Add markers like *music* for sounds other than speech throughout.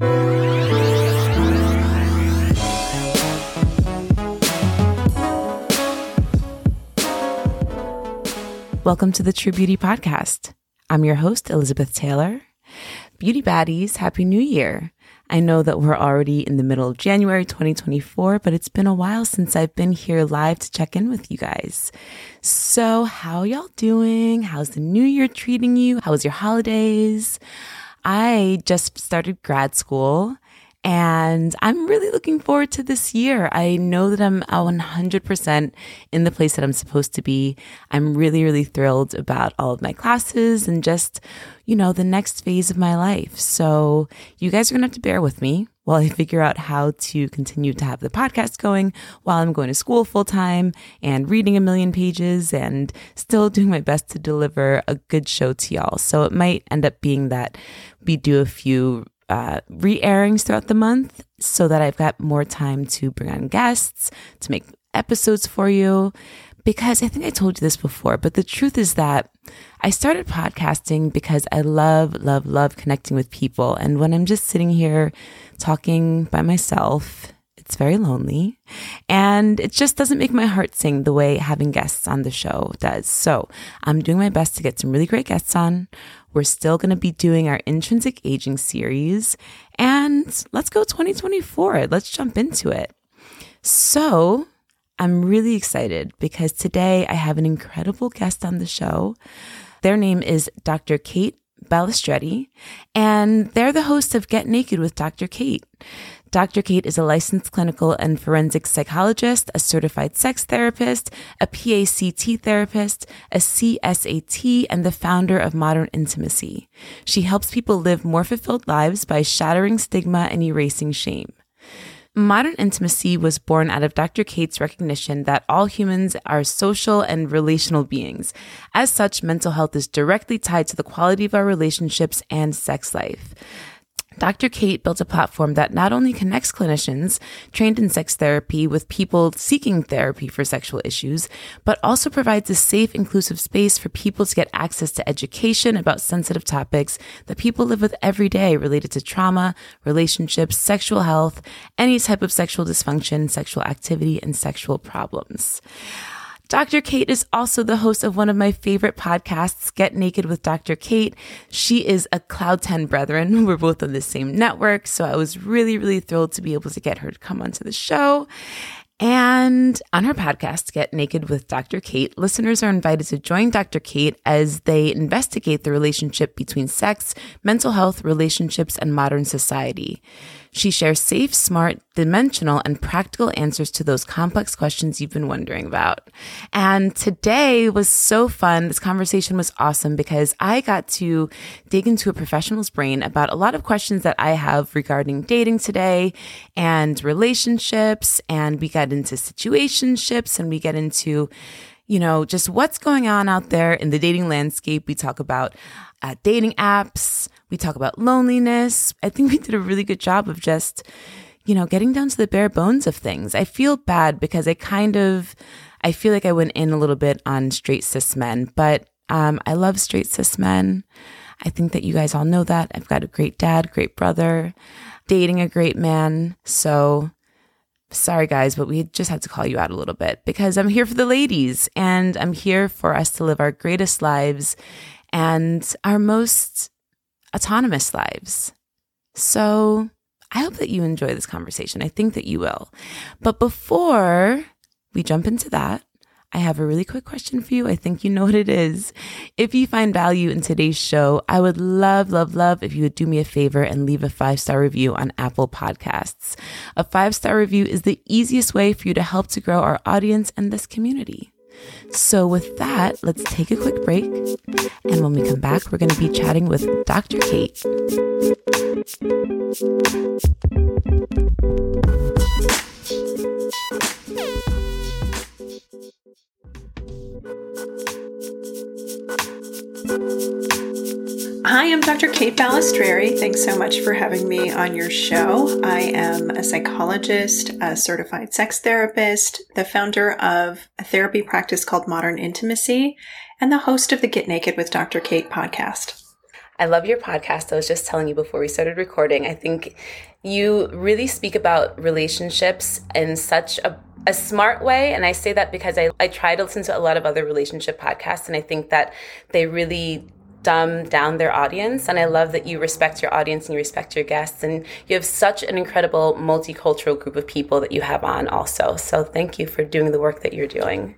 Welcome to the True Beauty Podcast. I'm your host, Elizabeth Taylor. Beauty Baddies, Happy New Year. I know that we're already in the middle of January 2024, but it's been a while since I've been here live to check in with you guys. So, how y'all doing? How's the new year treating you? How was your holidays? I just started grad school and I'm really looking forward to this year. I know that I'm 100% in the place that I'm supposed to be. I'm really, really thrilled about all of my classes and just, you know, the next phase of my life. So you guys are going to have to bear with me while I figure out how to continue to have the podcast going while I'm going to school full time and reading a million pages and still doing my best to deliver a good show to y'all. So it might end up being that we do a few uh, re airings throughout the month so that I've got more time to bring on guests, to make episodes for you. Because I think I told you this before, but the truth is that I started podcasting because I love, love, love connecting with people. And when I'm just sitting here talking by myself, it's very lonely and it just doesn't make my heart sing the way having guests on the show does. So I'm doing my best to get some really great guests on. We're still going to be doing our intrinsic aging series. And let's go 2024. Let's jump into it. So I'm really excited because today I have an incredible guest on the show. Their name is Dr. Kate Balestrieri, and they're the hosts of Get Naked with Dr. Kate. Dr. Kate is a licensed clinical and forensic psychologist, a certified sex therapist, a PACT therapist, a CSAT, and the founder of Modern Intimacy. She helps people live more fulfilled lives by shattering stigma and erasing shame. Modern intimacy was born out of Dr. Kate's recognition that all humans are social and relational beings. As such, mental health is directly tied to the quality of our relationships and sex life. Dr. Kate built a platform that not only connects clinicians trained in sex therapy with people seeking therapy for sexual issues, but also provides a safe, inclusive space for people to get access to education about sensitive topics that people live with every day related to trauma, relationships, sexual health, any type of sexual dysfunction, sexual activity, and sexual problems. Dr. Kate is also the host of one of my favorite podcasts, Get Naked with Dr. Kate. She is a Cloud 10 brethren. *laughs* We're both on the same network. So I was really, really thrilled to be able to get her to come onto the show. And on her podcast, Get Naked with Dr. Kate, listeners are invited to join Dr. Kate as they investigate the relationship between sex, mental health, relationships, and modern society. She shares safe, smart, dimensional, and practical answers to those complex questions you've been wondering about. And today was so fun. This conversation was awesome because I got to dig into a professional's brain about a lot of questions that I have regarding dating today and relationships. And we got into situationships and we get into you know, just what's going on out there in the dating landscape. We talk about uh, dating apps. We talk about loneliness. I think we did a really good job of just, you know, getting down to the bare bones of things. I feel bad because I kind of, I feel like I went in a little bit on straight cis men, but um, I love straight cis men. I think that you guys all know that. I've got a great dad, great brother, dating a great man. So sorry guys, but we just had to call you out a little bit because I'm here for the ladies and I'm here for us to live our greatest lives and our most autonomous lives. So I hope that you enjoy this conversation. I think that you will. But before we jump into that, I have a really quick question for you. I think you know what it is. If you find value in today's show, I would love, love, love if you would do me a favor and leave a five star review on Apple Podcasts. A five star review is the easiest way for you to help to grow our audience and this community. So, with that, let's take a quick break. And when we come back, we're going to be chatting with Dr. Kate. Hi, I'm Dr. Kate Balestrieri. Thanks so much for having me on your show. I am a psychologist, a certified sex therapist, the founder of a therapy practice called Modern Intimacy, and the host of the Get Naked with Dr. Kate podcast. I love your podcast. I was just telling you before we started recording. I think you really speak about relationships in such a a smart way. And I say that because I, I try to listen to a lot of other relationship podcasts, and I think that they really dumb down their audience. And I love that you respect your audience and you respect your guests. And you have such an incredible multicultural group of people that you have on also. So thank you for doing the work that you're doing.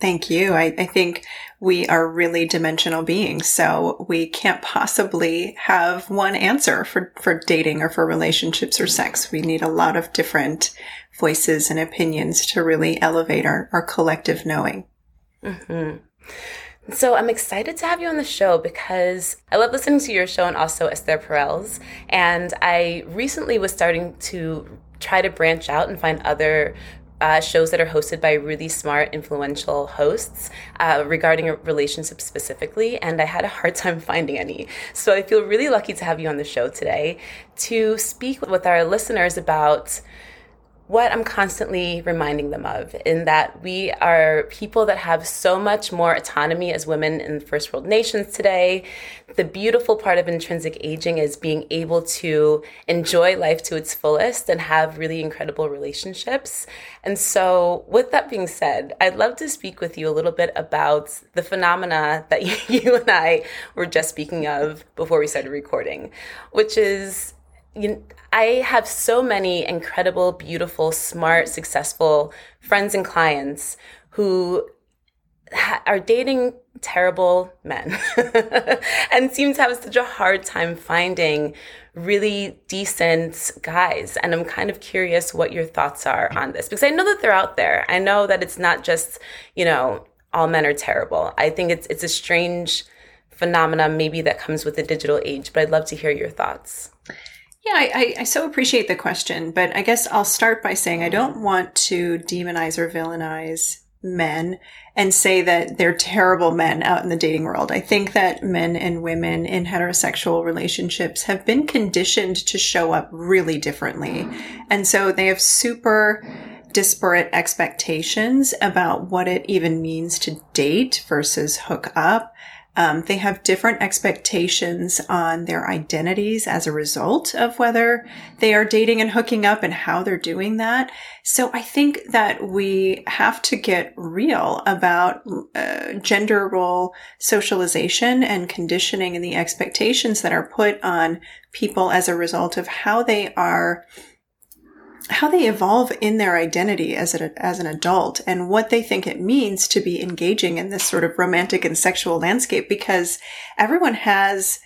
Thank you. I, I, think we are really dimensional beings, so we can't possibly have one answer for, for dating or for relationships or sex. We need a lot of different voices and opinions to really elevate our, our collective knowing. Mm-hmm. So I'm excited to have you on the show because I love listening to your show and also Esther Perel's. And I recently was starting to try to branch out and find other uh, shows that are hosted by really smart, influential hosts uh, regarding relationships specifically, and I had a hard time *laughs* finding any. So I feel really lucky to have you on the show today to speak with our listeners about what I'm constantly reminding them of in that we are people that have so much more autonomy as women in first world nations today. The beautiful part of intrinsic aging is being able to enjoy life to its fullest and have really incredible relationships. And so, with that being said, I'd love to speak with you a little bit about the phenomena that *laughs* you and I were just speaking of before we started recording, which is you, I have so many incredible, beautiful, smart, successful friends and clients who ha- are dating terrible men *laughs* and seem to have such a hard time finding really decent guys. And I'm kind of curious what your thoughts are on this because I know that they're out there. I know that it's not just, you know, all men are terrible. I think it's it's a strange phenomenon maybe that comes with the digital age, but I'd love to hear your thoughts. Yeah, I, I, so appreciate the question, but I guess I'll start by saying I don't want to demonize or villainize men and say that they're terrible men out in the dating world. I think that men and women in heterosexual relationships have been conditioned to show up really differently. And so they have super disparate expectations about what it even means to date versus hook up. Um, they have different expectations on their identities as a result of whether they are dating and hooking up and how they're doing that. So I think that we have to get real about uh, gender role socialization and conditioning and the expectations that are put on people as a result of how they are how they evolve in their identity as, a, as an adult and what they think it means to be engaging in this sort of romantic and sexual landscape because everyone has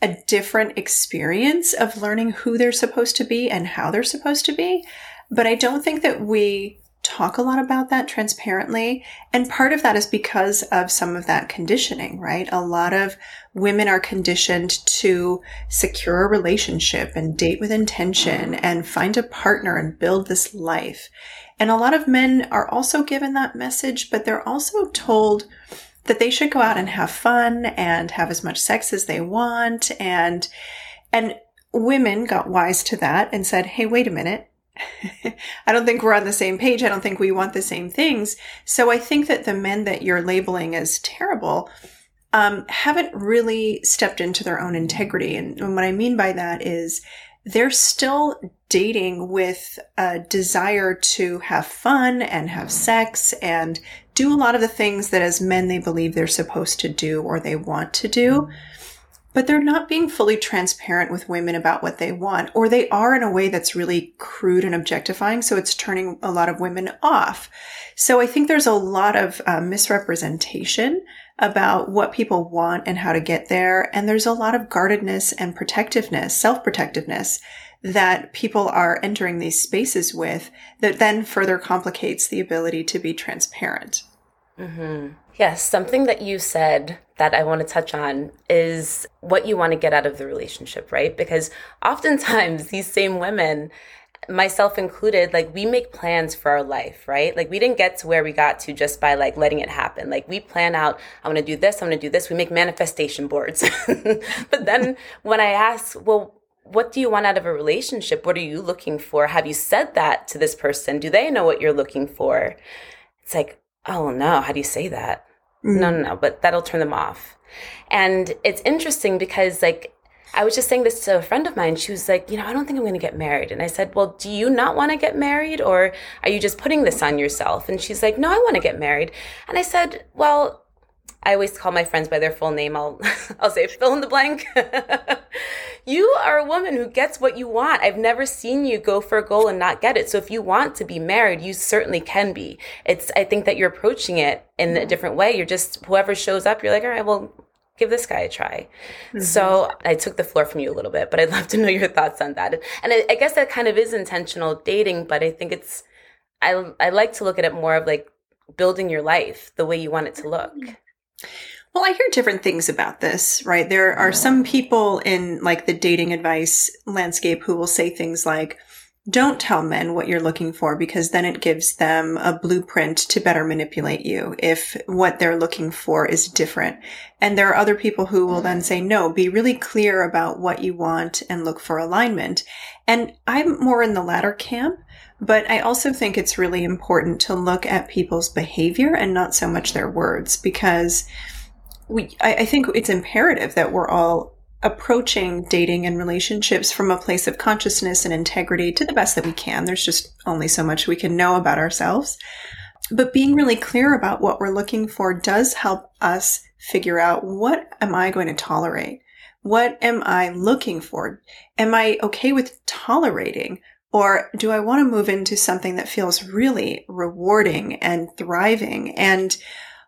a different experience of learning who they're supposed to be and how they're supposed to be. But I don't think that we talk a lot about that transparently. And part of that is because of some of that conditioning, right? A lot of women are conditioned to secure a relationship and date with intention and find a partner and build this life. And a lot of men are also given that message, but they're also told that they should go out and have fun and have as much sex as they want. And, and women got wise to that and said, Hey, wait a minute *laughs* I don't think we're on the same page. I don't think we want the same things. So I think that the men that you're labeling as terrible um, haven't really stepped into their own integrity. And, and what I mean by that is they're still dating with a desire to have fun and have sex and do a lot of the things that as men they believe they're supposed to do or they want to do. but they're not being fully transparent with women about what they want, or they are in a way that's really crude and objectifying. So it's turning a lot of women off. So I think there's a lot of uh, misrepresentation about what people want and how to get there. And there's a lot of guardedness and protectiveness, self protectiveness that people are entering these spaces with that then further complicates the ability to be transparent. Mm-hmm. Yes, something that you said that I want to touch on is what you want to get out of the relationship, right? Because oftentimes these same women, myself included, like we make plans for our life, right? Like we didn't get to where we got to just by like letting it happen. Like we plan out, I'm going to do this, I'm going to do this. We make manifestation boards. *laughs* but then when I ask, well, what do you want out of a relationship? What are you looking for? Have you said that to this person? Do they know what you're looking for? It's like, oh no, how do you say that? Mm. No, no, no, but that'll turn them off. And it's interesting because like I was just saying this to a friend of mine. She was like, you know, I don't think I'm going to get married. And I said, well, do you not want to get married or are you just putting this on yourself? And she's like, no, I want to get married. And I said, well, I always call my friends by their full name. I'll *laughs* I'll say fill in the blank. *laughs* you are a woman who gets what you want. I've never seen you go for a goal and not get it. So if you want to be married, you certainly can be. It's I think that you're approaching it in a mm-hmm. different way. You're just whoever shows up, you're like, all right, well, give this guy a try. Mm-hmm. So I took the floor from you a little bit, but I'd love to know your thoughts on that. And I, I guess that kind of is intentional dating, but I think it's I I like to look at it more of like building your life the way you want it to look. Well, I hear different things about this, right? There are some people in like the dating advice landscape who will say things like, don't tell men what you're looking for because then it gives them a blueprint to better manipulate you if what they're looking for is different. And there are other people who will then say, no, be really clear about what you want and look for alignment. And I'm more in the latter camp. But I also think it's really important to look at people's behavior and not so much their words because we, I, I think it's imperative that we're all approaching dating and relationships from a place of consciousness and integrity to the best that we can. There's just only so much we can know about ourselves. But being really clear about what we're looking for does help us figure out what am I going to tolerate? What am I looking for? Am I okay with tolerating or do I want to move into something that feels really rewarding and thriving? And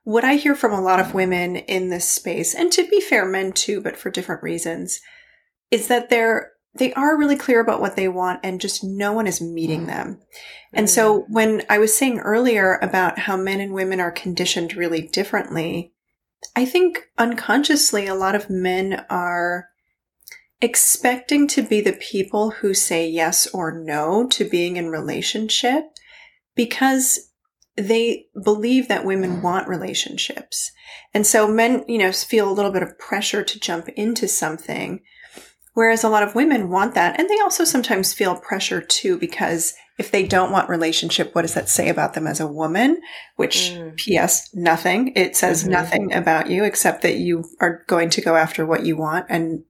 what I hear from a lot of women in this space, and to be fair, men too, but for different reasons, is that they're they are really clear about what they want and just no one is meeting mm-hmm. them. Mm-hmm. And so when I was saying earlier about how men and women are conditioned really differently, I think unconsciously a lot of men are expecting to be the people who say yes or no to being in relationship because they believe that women want relationships. And so men, you know, feel a little bit of pressure to jump into something. Whereas a lot of women want that. And they also sometimes feel pressure too, because if they don't want relationship, what does that say about them as a woman? Which, mm. P.S., nothing. It says mm-hmm. nothing about you except that you are going to go after what you want and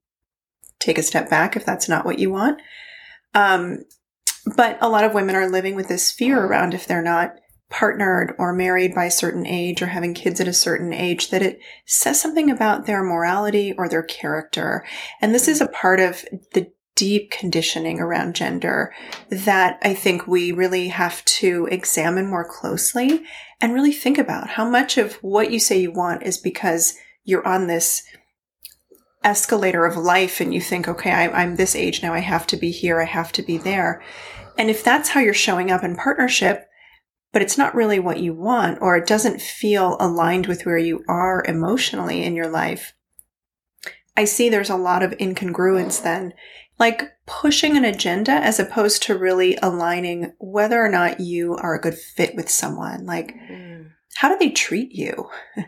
take a step back if that's not what you want. Um, but a lot of women are living with this fear around if they're not partnered or married by a certain age or having kids at a certain age that it says something about their morality or their character. And this is a part of the deep conditioning around gender that I think we really have to examine more closely and really think about how much of what you say you want is because you're on this escalator of life and you think, okay, I, am this age now. I have to be here. I have to be there. And if that's how you're showing up in partnership, but it's not really what you want, or it doesn't feel aligned with where you are emotionally in your life, I see there's a lot of incongruence then, like pushing an agenda as opposed to really aligning whether or not you are a good fit with someone. Like, mm. how do they treat you? *laughs*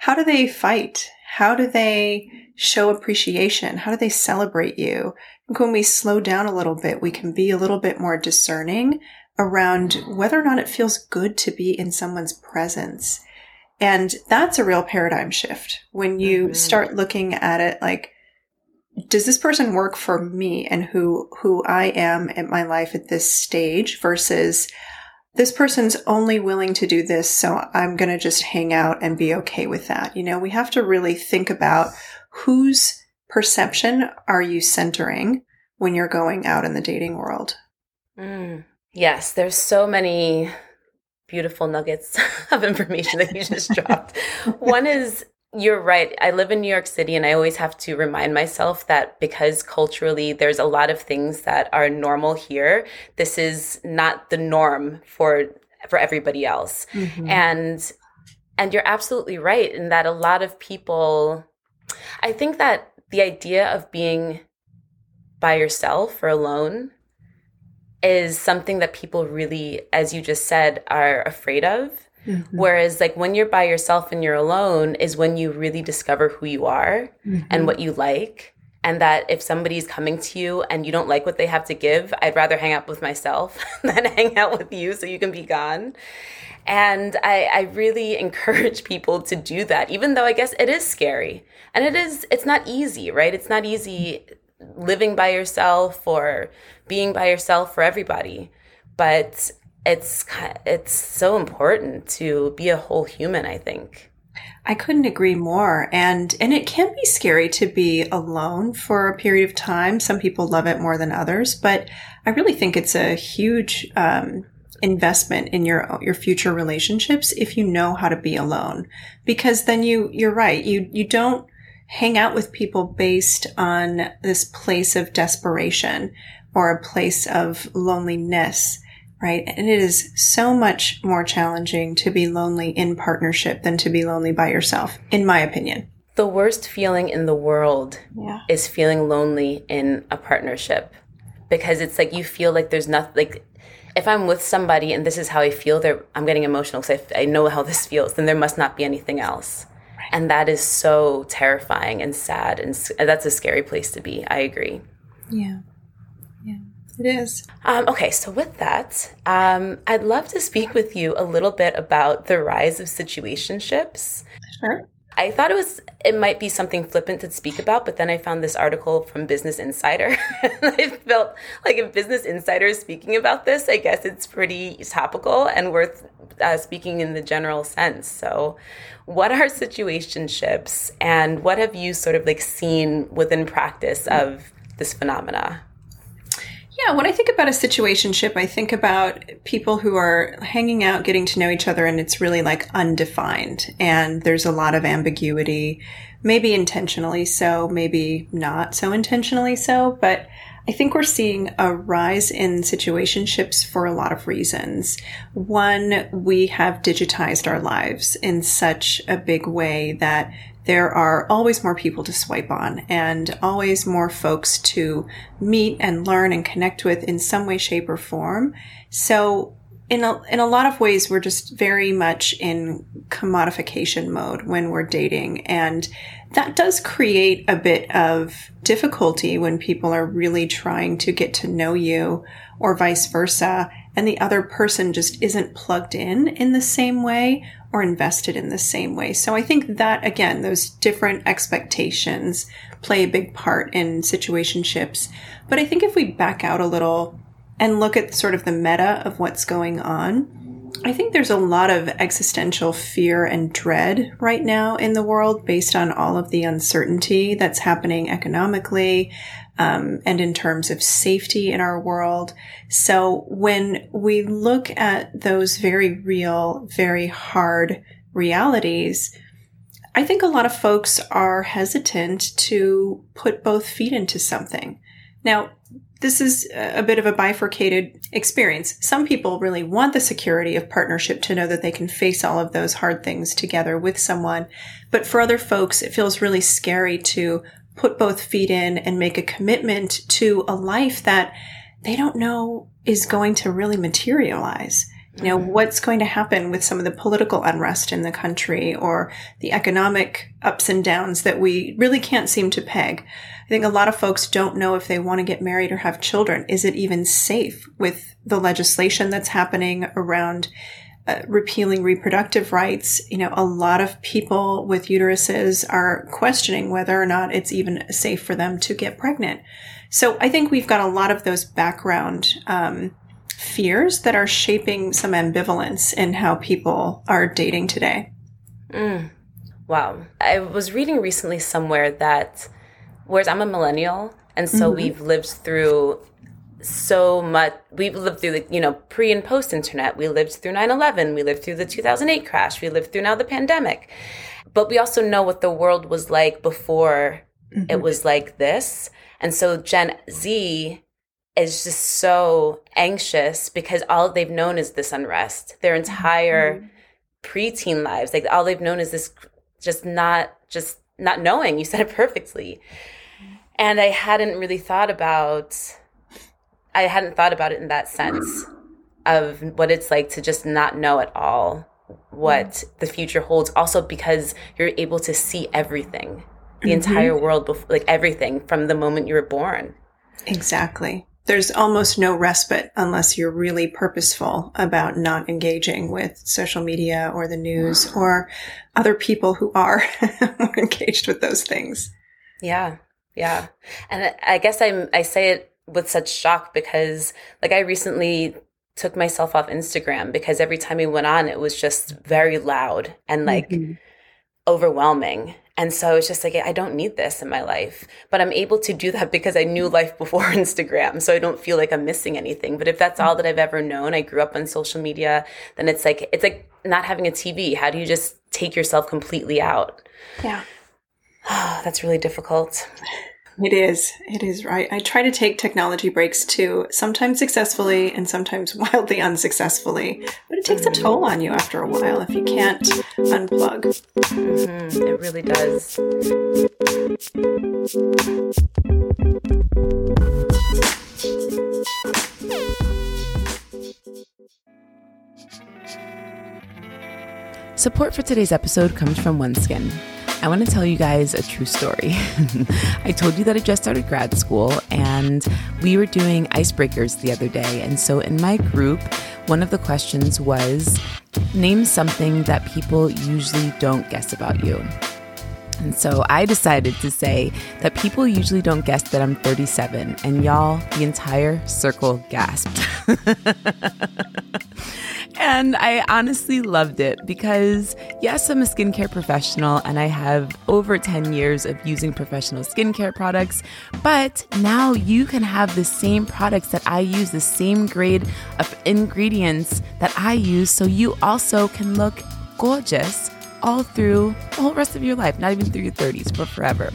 how do they fight? How do they show appreciation? How do they celebrate you? when we slow down a little bit, we can be a little bit more discerning around whether or not it feels good to be in someone's presence. And that's a real paradigm shift when you mm-hmm. start looking at it like, does this person work for me and who, who I am in my life at this stage versus this person's only willing to do this. So I'm going to just hang out and be okay with that. You know, we have to really think about who's perception are you centering when you're going out in the dating world? Mm, yes, there's so many beautiful nuggets *laughs* of information that you just dropped. *laughs* One is you're right. I live in New York City and I always have to remind myself that because culturally there's a lot of things that are normal here, this is not the norm for for everybody else. Mm-hmm. And and you're absolutely right in that a lot of people I think that the idea of being by yourself or alone is something that people really as you just said are afraid of Mm-hmm. Whereas, like, when you're by yourself and you're alone, is when you really discover who you are mm-hmm. and what you like. And that if somebody's coming to you and you don't like what they have to give, I'd rather hang out with myself *laughs* than hang out with you so you can be gone. And I, I really *laughs* encourage people to do that, even though I guess it is scary. And it is, it's not easy, right? It's not easy living by yourself or being by yourself for everybody. But it's it's so important to be a whole human i think. I couldn't agree more. And and it can be scary to be alone for a period of time. Some people love it more than others but i really think it's a huge um, investment in your your future relationships if you know how to be alone. Because then you you're right. You you don't hang out with people based on this place of desperation or a place of loneliness right? And it is so much more challenging to be lonely in partnership than to be lonely by yourself, in my opinion. The worst feeling in the world yeah. is feeling lonely in a partnership because it's like you feel like there's nothing like if I'm with somebody and this is how I feel, there I'm getting emotional because I, I, know how this *laughs* feels. Then there must not be anything else. And that is so terrifying and sad, and that's a scary place to be. I agree. Yeah. Yeah, it is. Um, okay, so with that, um, I'd love to speak with you a little bit about the rise of situationships. Sure. I thought it was it might be something flippant to speak about, but then I found this article from Business Insider. *laughs* I felt like if Business Insider is speaking about this, I guess it's pretty topical and worth uh, speaking in the general sense. So, what are situationships, and what have you sort of like seen within practice of this phenomena? Yeah, when I think about a situationship, I think about people who are hanging out, getting to know each other, and it's really like undefined. And there's a lot of ambiguity, maybe intentionally so, maybe not so intentionally so. But I think we're seeing a rise in situationships for a lot of reasons. One, we have digitized our lives in such a big way that there are always more people to swipe on and always more folks to meet and learn and connect with in some way, shape, or form. So in a, in a lot of ways, we're just very much in commodification mode when we're dating. And that does create a bit of difficulty when people are really trying to get to know you or vice versa. And the other person just isn't plugged in in the same way or invested in the same way. So I think that again, those different expectations play a big part in situationships. But I think if we back out a little and look at sort of the meta of what's going on, I think there's a lot of existential fear and dread right now in the world based on all of the uncertainty that's happening economically, um, and in terms of safety in our world. So when we look at those very real, very hard realities, I think a lot of folks are hesitant to put both feet into something. Now, this is a bit of a bifurcated experience. Some people really want the security of partnership to know that they can face all of those hard things together with someone. But for other folks, it feels really scary to put both feet in and make a commitment to a life that they don't know is going to really materialize. You know, what's going to happen with some of the political unrest in the country or the economic ups and downs that we really can't seem to peg. I think a lot of folks don't know if they want to get married or have children. Is it even safe with the legislation that's happening around uh, repealing reproductive rights, you know, a lot of people with uteruses are questioning whether or not it's even safe for them to get pregnant. So I think we've got a lot of those background um, fears that are shaping some ambivalence in how people are dating today. Mm. Wow. I was reading recently somewhere that whereas I'm a millennial, and so mm-hmm. we've lived through so much we've lived through the you know pre and post internet we lived through 9-11 we lived through the 2008 crash we lived through now the pandemic but we also know what the world was like before mm-hmm. it was like this and so gen z is just so anxious because all they've known is this unrest their entire mm-hmm. preteen lives like all they've known is this just not just not knowing you said it perfectly and i hadn't really thought about I hadn't thought about it in that sense of what it's like to just not know at all what mm. the future holds. Also, because you're able to see everything, the mm-hmm. entire world, before, like everything from the moment you were born. Exactly. There's almost no respite unless you're really purposeful about not engaging with social media or the news *sighs* or other people who are *laughs* engaged with those things. Yeah. Yeah. And I guess I'm, I say it with such shock because like I recently took myself off Instagram because every time we went on it was just very loud and like mm-hmm. overwhelming. And so it's just like I don't need this in my life. But I'm able to do that *laughs* because I knew life before *laughs* Instagram. So I don't feel like I'm missing anything. But if that's all that I've ever known, I grew up on social media, then it's like it's like not having a TV. How do you just take yourself completely out? Yeah. *sighs* that's really difficult. It is. It is right. I try to take technology breaks too, sometimes successfully and sometimes *laughs* wildly unsuccessfully. But it takes mm-hmm. a toll on you after a while if you can't unplug. Mm-hmm. It really does. Support for today's episode comes from OneSkin. I want to tell you guys a true story. *laughs* I told you that I just started grad school and we were doing icebreakers the other day. And so in my group, one of the questions was name something that people usually don't guess about you. And so I decided to say that people usually don't guess that I'm 37, and y'all, the entire circle gasped. *laughs* And I honestly loved it because, yes, I'm a skincare professional and I have over 10 years of using professional skincare products, but now you can have the same products that I use, the same grade of ingredients that I use, so you also can look gorgeous all through the whole rest of your life, not even through your 30s, but forever.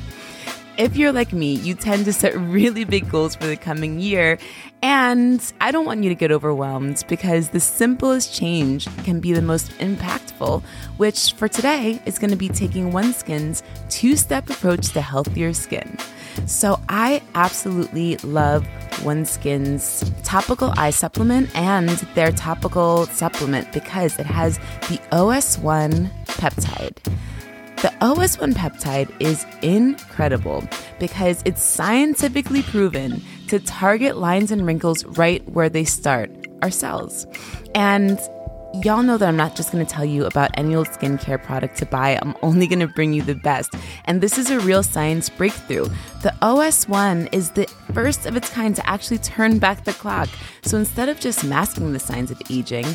If you're like me, you tend to set really big goals for the coming year. And I don't want you to get overwhelmed because the simplest change can be the most impactful, which for today is going to be taking OneSkin's two step approach to healthier skin. So I absolutely love OneSkin's topical eye supplement and their topical supplement because it has the OS1 peptide. The OS1 peptide is incredible because it's scientifically proven to target lines and wrinkles right where they start, our cells. And y'all know that I'm not just going to tell you about any old skincare product to buy. I'm only going to bring you the best. And this is a real science breakthrough. The OS1 is the first of its kind to actually turn back the clock. So instead of just masking the signs of aging,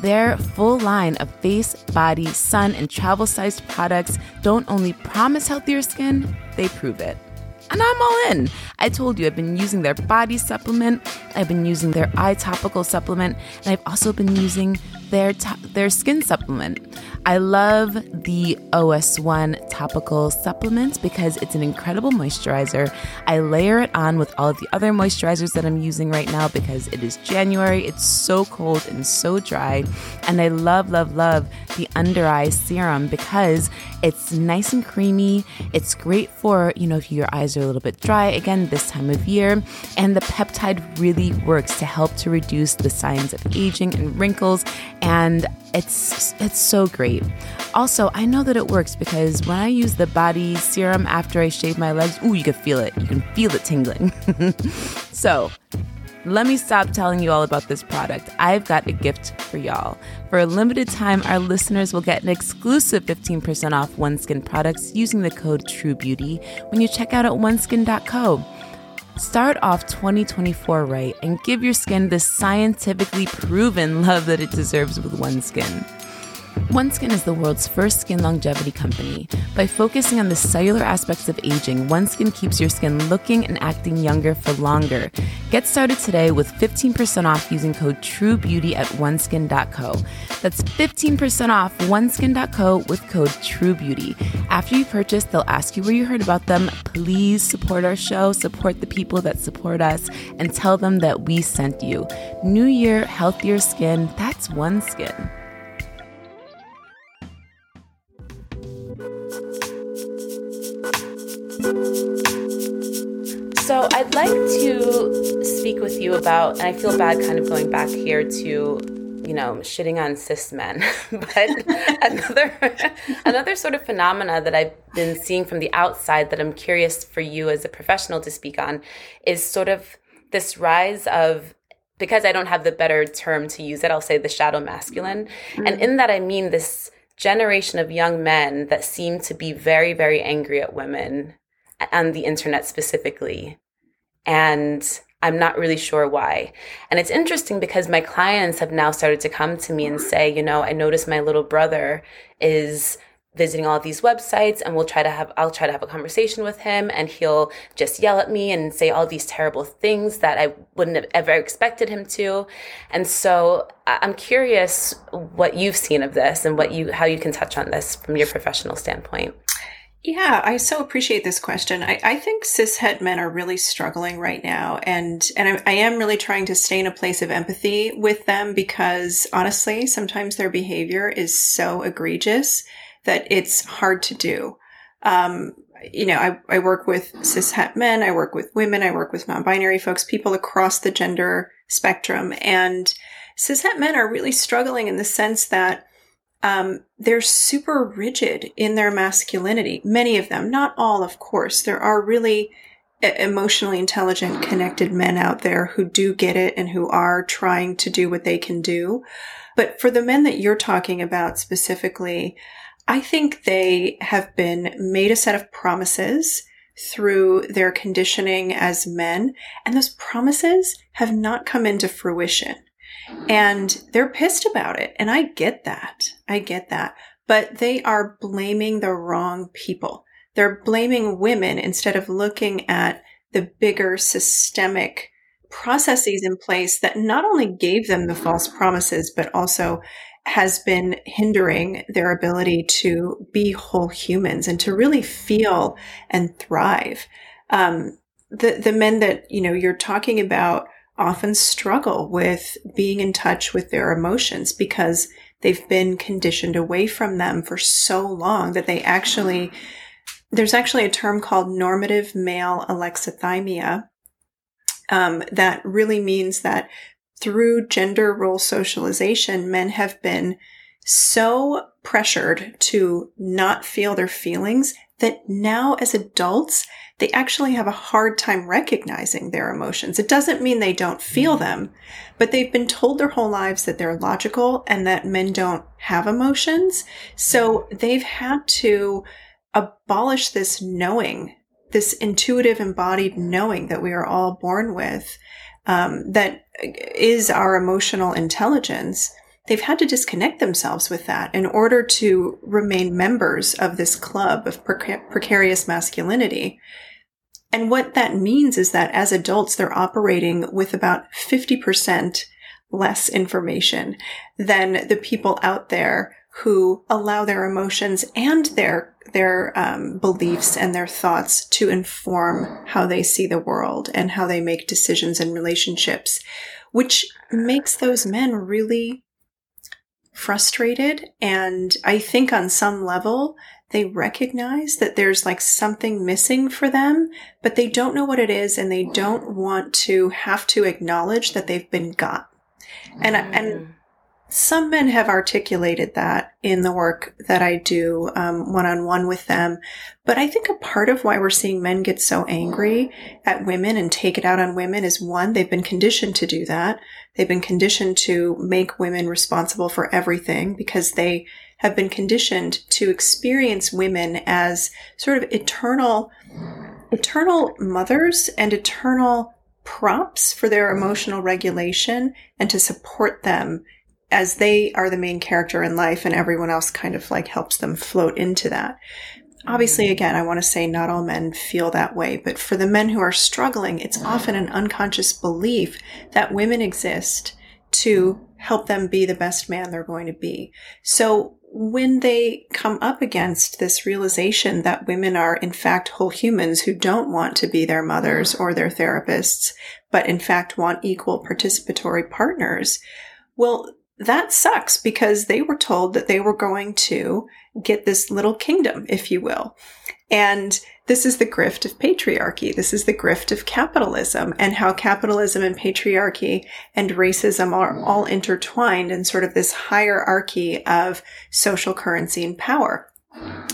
their full line of face, body, sun, and travel sized products don't only promise healthier skin, they prove it. And I'm all in. I told you I've been using their body supplement, I've been using their eye topical supplement, and I've also been using their to- their skin supplement. I love the OS1 topical supplement because it's an incredible moisturizer. I layer it on with all of the other moisturizers that I'm using right now because it is January. It's so cold and so dry. And I love, love, love the under eye serum because it's nice and creamy. It's great for, you know, if your eyes are a little bit dry, again, this time of year. And the peptide really works to help to reduce the signs of aging and wrinkles. And it's it's so great. Also, I know that it works because when I use the body serum after I shave my legs, ooh, you can feel it. You can feel it tingling. *laughs* so, let me stop telling you all about this product. I've got a gift for y'all. For a limited time, our listeners will get an exclusive 15% off OneSkin products using the code TrueBeauty when you check out at oneskin.co. Start off 2024 right and give your skin the scientifically proven love that it deserves with OneSkin. OneSkin is the world's first skin longevity company. By focusing on the cellular aspects of aging, OneSkin keeps your skin looking and acting younger for longer. Get started today with 15% off using code TRUEBEAUTY at oneskin.co. That's 15% off oneskin.co with code TRUEBEAUTY. After you purchase, they'll ask you where you heard about them. Please support our show, support the people that support us, and tell them that we sent you. New year, healthier skin, that's OneSkin. So I'd like to speak with you about, and I feel bad kind of going back here to, you know, shitting on cis men, *laughs* but *laughs* another another sort of phenomena that I've been seeing from the outside that I'm curious for you as a professional to speak on is sort of this rise of because I don't have the better term to use it, I'll say the shadow masculine. Mm-hmm. And in that I mean this generation of young men that seem to be very, very angry at women on the internet specifically. And I'm not really sure why. And it's interesting because my clients have now started to come to me and say, you know, I noticed my little brother is visiting all these websites and we'll try to have I'll try to have a conversation with him and he'll just yell at me and say all these terrible things that I wouldn't have ever expected him to. And so I'm curious what you've seen of this and what you how you can touch on this from your professional standpoint. Yeah, I so appreciate this question. I, I think cishet men are really struggling right now, and and I, I, am really trying to stay in a place of empathy with them because honestly, sometimes their behavior is so egregious that it's hard to do. Um, you know, I, I work with cishet men, I work with women, I work with non-binary folks, people across the gender spectrum, and cishet men are really struggling in the sense that um, they're super rigid in their masculinity. Many of them, not all, of course. There are really emotionally intelligent, connected men out there who do get it and who are trying to do what they can do. But for the men that you're talking about specifically, I think they have been made a set of promises through their conditioning as men, and those promises have not come into fruition. And they're pissed about it. And I get that. I get that. But they are blaming the wrong people. They're blaming women instead of looking at the bigger systemic processes in place that not only gave them the false promises, but also has been hindering their ability to be whole humans and to really feel and thrive. Um, the the men that you know you're talking about often struggle with being in touch with their emotions because they've been conditioned away from them for so long that they actually, there's actually a term called normative male alexithymia um, that really means that through gender role socialization, men have been so pressured to not feel their feelings that now as adults, they actually have a hard time recognizing their emotions. It doesn't mean they don't feel mm-hmm. them, but they've been told their whole lives that they're logical and that men don't have emotions. So mm-hmm. they've had to abolish this knowing, this intuitive embodied knowing that we are all born with, um, that is our emotional intelligence they've had to disconnect themselves with that in order to remain members of this club of precar- precarious masculinity. And what that means is that as adults, they're operating with about 50% less information than the people out there who allow their emotions and their their um, beliefs and their thoughts to inform how they see the world and how they make decisions and relationships, which makes those men really frustrated. And I think on some level, they recognize that there's like something missing for them, but they don't know what it is and they don't want to have to acknowledge that they've been got. And, mm. and some men have articulated that in the work that I do one on one with them. But I think a part of why we're seeing men get so angry at women and take it out on women is one, they've been conditioned to do that. They've been conditioned to make women responsible for everything because they have been conditioned to experience women as sort of eternal, eternal mothers and eternal props for their emotional regulation and to support them as they are the main character in life and everyone else kind of like helps them float into that. Obviously, mm-hmm. again, I want to say not all men feel that way, but for the men who are struggling, it's mm-hmm. often an unconscious belief that women exist to help them be the best man they're going to be. So when they come up against this realization that women are in fact whole humans who don't want to be their mothers mm-hmm. or their therapists, but in fact want equal participatory partners, well, that sucks because they were told that they were going to get this little kingdom, if you will. And this is the grift of patriarchy. This is the grift of capitalism and how capitalism and patriarchy and racism are all intertwined in sort of this hierarchy of social currency and power.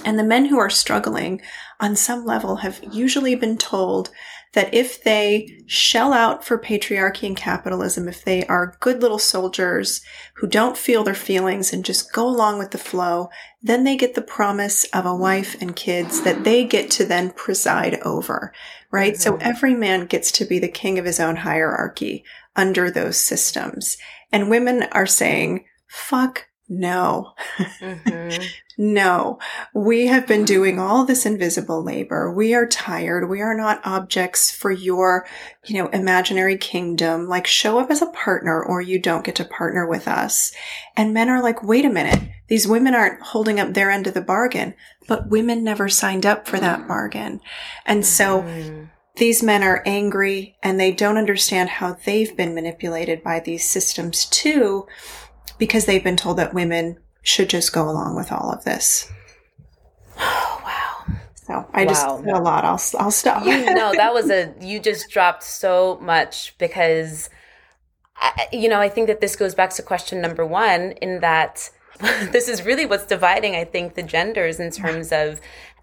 And the men who are struggling on some level have usually been told that if they shell out for patriarchy and capitalism, if they are good little soldiers who don't feel their feelings and just go along with the flow, then they get the promise of a wife and kids that they get to then preside over, right? Mm-hmm. So every man gets to be the king of his own hierarchy under those systems. And women are saying, fuck no. Mm-hmm. *laughs* no. We have been doing all this invisible labor. We are tired. We are not objects for your, you know, imaginary kingdom. Like show up as a partner or you don't get to partner with us. And men are like, wait a minute. These women aren't holding up their end of the bargain, but women never signed up for that bargain. And so mm-hmm. these men are angry and they don't understand how they've been manipulated by these systems too because they've been told that women should just go along with all of this. Oh, wow. So I just wow. said a lot. I'll I'll stop. you know that was a *laughs* you just dropped so much because I, you know I think that this goes back to question number one in that *laughs* this is really what's dividing I think the genders in terms of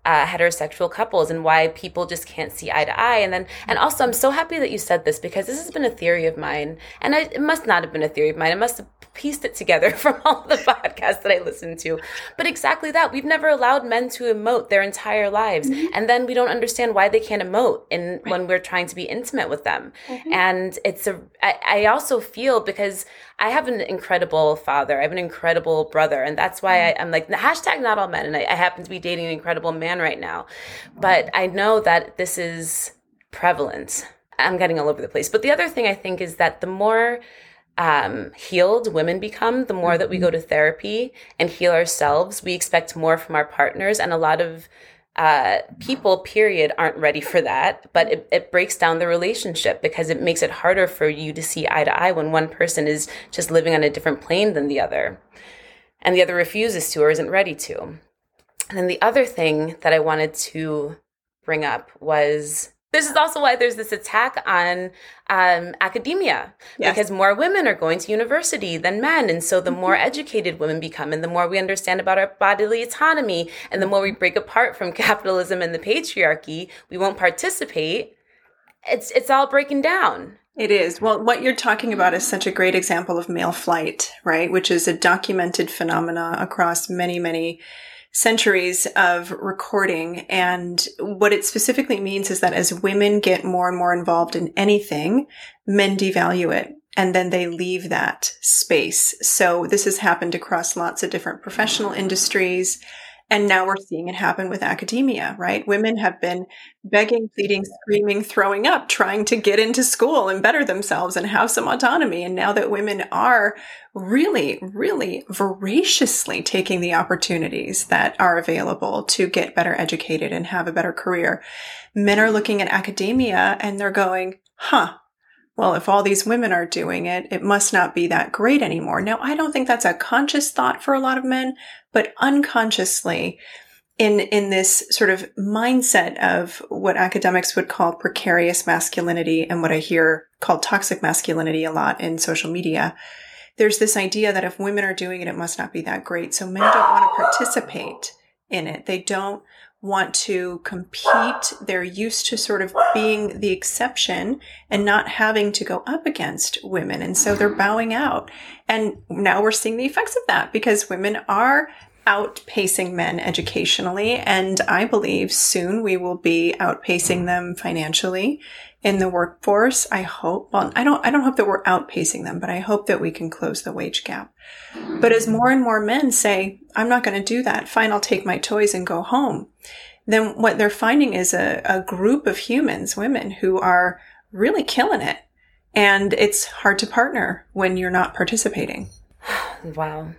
uh, heterosexual couples and why people just can't see eye to eye. And then, and also, I'm so happy that you said this because this has been a theory of mine, and I, it must not have been a theory of mine. I must have pieced it together *laughs* from all the podcasts that I listened to. But exactly that. We've never allowed men to emote their entire lives. Mm-hmm. And then we don't understand why they can't emote in right. when we're trying to be intimate with them. Mm-hmm. And it's a, I, I also feel because I have an incredible father. I have an incredible brother. And that's why I, am like, hashtag not all men. And I, I happen to be dating an incredible man right now. But I know that this is prevalent. I'm getting all over the place. But the other thing I think is that the more um, healed women become, the more that we go to therapy and heal ourselves, we expect more from our partners. And a lot of uh, people, period, aren't ready for that. But it, it breaks down the relationship because it makes it harder for you to see eye to eye when one person is just living on a different plane than the other. And the other refuses to or isn't ready to. And then the other thing that I wanted to bring up was this is also why there's this attack on um, academia yes. because more women are going to university than men and so the more mm-hmm. educated women become and the more we understand about our bodily autonomy and the more we break apart from *laughs* capitalism and the patriarchy we won't participate it's it's all breaking down it is. Well, what you're talking about is such a great example of male flight, right? Which is a documented phenomena across many, many centuries of recording. And what it specifically means is that as women get more and more involved in anything, men devalue it and then they leave that space. So this has happened across lots of different professional industries. And now we're seeing it happen with academia, right? Women have been begging, pleading, screaming, throwing up, trying to get into school and better themselves and have some autonomy. And now that women are really, really voraciously taking the opportunities that are available to get better educated and have a better career, men are looking at academia and they're going, huh, well, if all these women are doing it, it must not be that great anymore. Now, I don't think that's a conscious thought for a lot of men, but unconsciously, in, in this sort of mindset of what academics would call precarious masculinity and what I hear called toxic masculinity a lot in social media, there's this idea that if women are doing it, it must not be that great. So men don't want to participate in it. They don't want to compete. They're used to sort of being the exception and not having to go up against women. And so they're bowing out. And now we're seeing the effects of that because women are outpacing men educationally. And I believe soon we will be outpacing them financially in the workforce. I hope, well, I don't, I don't hope that we're outpacing them, but I hope that we can close the wage gap. But as more and more men say, I'm not going to do that. Fine. I'll take my toys and go home. Then what they're finding is a, a group of humans, women who are really killing it. And it's hard to partner when you're not participating. *sighs* wow.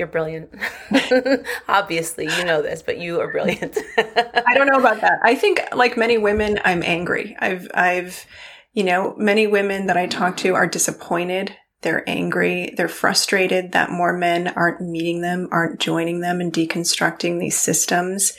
You're brilliant. *laughs* Obviously, you know this, but you are brilliant. *laughs* I don't know about that. I think like many women, I'm angry. I've I've you know, many women that I talk to are disappointed. They're angry. They're frustrated that more men aren't meeting them, aren't joining them and deconstructing these systems.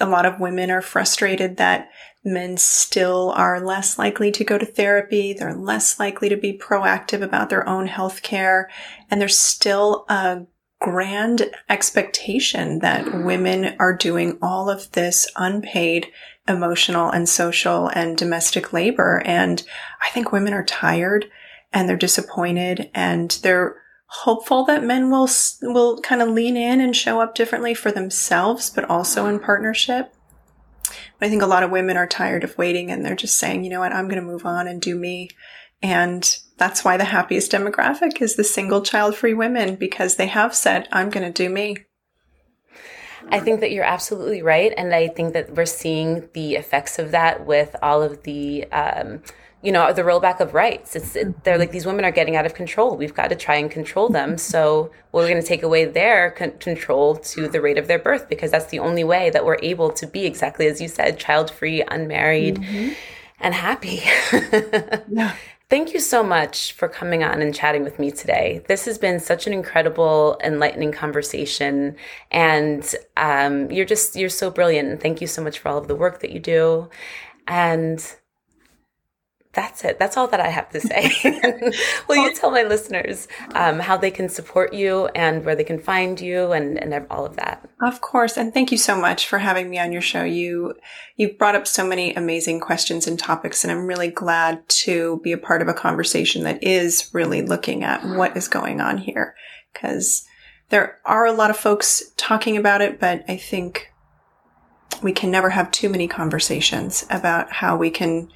A lot of women are frustrated that men still are less likely to go to therapy. They're less likely to be proactive about their own health care. And there's still a grand expectation that hmm. women are doing all of this unpaid emotional and social and domestic labor. And I think women are tired and they're disappointed and they're hopeful that men will, will kind of lean in and show up differently for themselves, but also in partnership. But I think a lot of women are tired of waiting and they're just saying, you know what, I'm going to move on and do me. And that's why the happiest demographic is the single child free women because they have said, I'm going to do me. I think that you're absolutely right. And I think that we're seeing the effects of that with all of the, um, you know, the rollback of rights. It's it, they're like these women are getting out of control. We've got to try and control them. So we're going to take away their con- control to the rate of their birth because that's the only way that we're able to be exactly as you said, child free, unmarried, mm-hmm. and happy. *laughs* yeah. Thank you so much for coming on and chatting with me today. This has been such an incredible, enlightening conversation. And um, you're just, you're so brilliant. And thank you so much for all of the work that you do. And that's it. That's all that I have to say. *laughs* *laughs* Will you tell my listeners um, how they can support you and where they can find you and, and all of that? Of course. And thank you so much for having me on your show. You, you brought up so many amazing questions and topics, and I'm really glad to be a part of a conversation that is really looking at what is going on here. Because there are a lot of folks talking about it, but I think we can never have too many conversations about how we can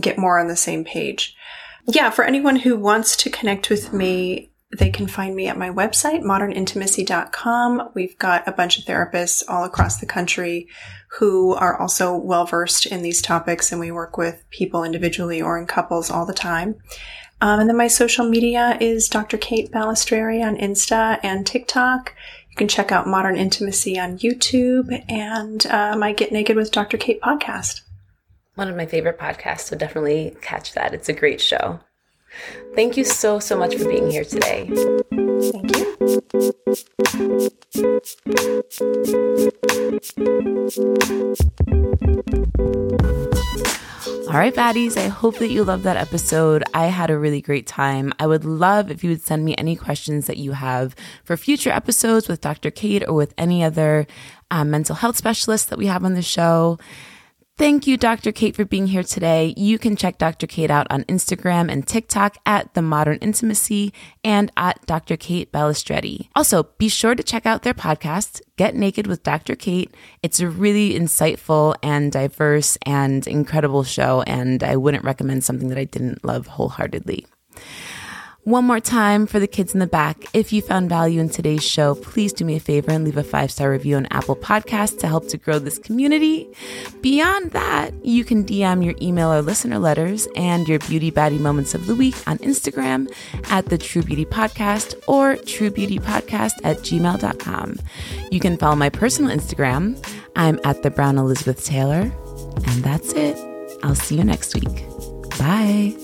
get more on the same page. Yeah, for anyone who wants to connect with me, they can find me at my website, modernintimacy.com. We've got a bunch of therapists all across the country who are also well versed in these topics, and we work with people individually or in couples all the time. Um, and then my social media is Dr. Kate Balestrieri on Insta and TikTok. You can check out Modern Intimacy on YouTube and uh, my Get Naked with Dr. Kate podcast one of my favorite podcasts, so definitely catch that. It's a great show. Thank you so, so much for being here today. Thank you. All right, baddies, I hope that you loved that episode. I had a really great time. I would love if you would send me any questions that you have for future episodes with Dr. Kate or with any other um, mental health specialists that we have on the show. Thank you, Dr. Kate, for being here today. You can check Dr. Kate out on Instagram and TikTok at The Modern Intimacy and at Dr. Kate Balestrieri. Also, be sure to check out their podcast, Get Naked with Dr. Kate. It's a really insightful and diverse and incredible show, and I wouldn't recommend something that I didn't love wholeheartedly. One more time for the kids in the back. If you found value in today's show, please do me a favor and leave a five star review on Apple Podcasts to help to grow this community. Beyond that, you can DM your email or listener letters and your beauty baddie moments of the week on Instagram at the True Beauty Podcast or truebeautypodcast at gmail.com. You can follow my personal Instagram. I'm at the Brown Elizabeth Taylor. And that's it. I'll see you next week. Bye.